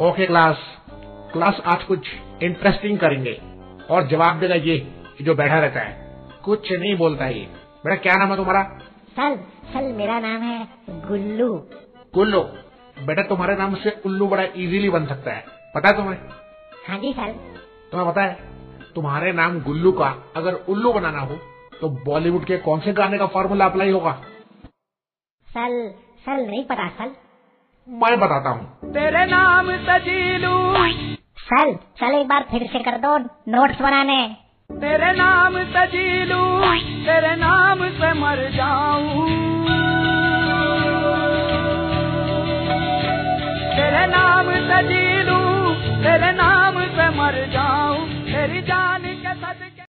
Okay class class आज कुछ interesting करेंगे। और जवाब देगा ये जो बैठा रहता है। कुछ नहीं बोलता है ये। बेटा क्या नाम है तुम्हारा? सर सर मेरा नाम है गुल्लू। गुल्लू। बेटा तुम्हारे नाम से उल्लू बड़ा इजीली बन सकता है। पता है तुम्हें? हाँ जी सर। तुम्हें पता है? तुम्हारे नाम गुल्लू का अगर उल्लू बनाना हो तो बॉलीवुड के कौन से गाने का फॉर्मूला अप्लाई होगा? सर सर नहीं पता सर। मैं बताता हूँ। तेरे नाम सजीलू। सर चल एक बार फिर से कर दो नोट्स बनाने। तेरे नाम सजीलू। तेरे नाम से मर जाऊँ। तेरे नाम सजीलू तेरे नाम से मर जाऊँ। तेरी जान के सच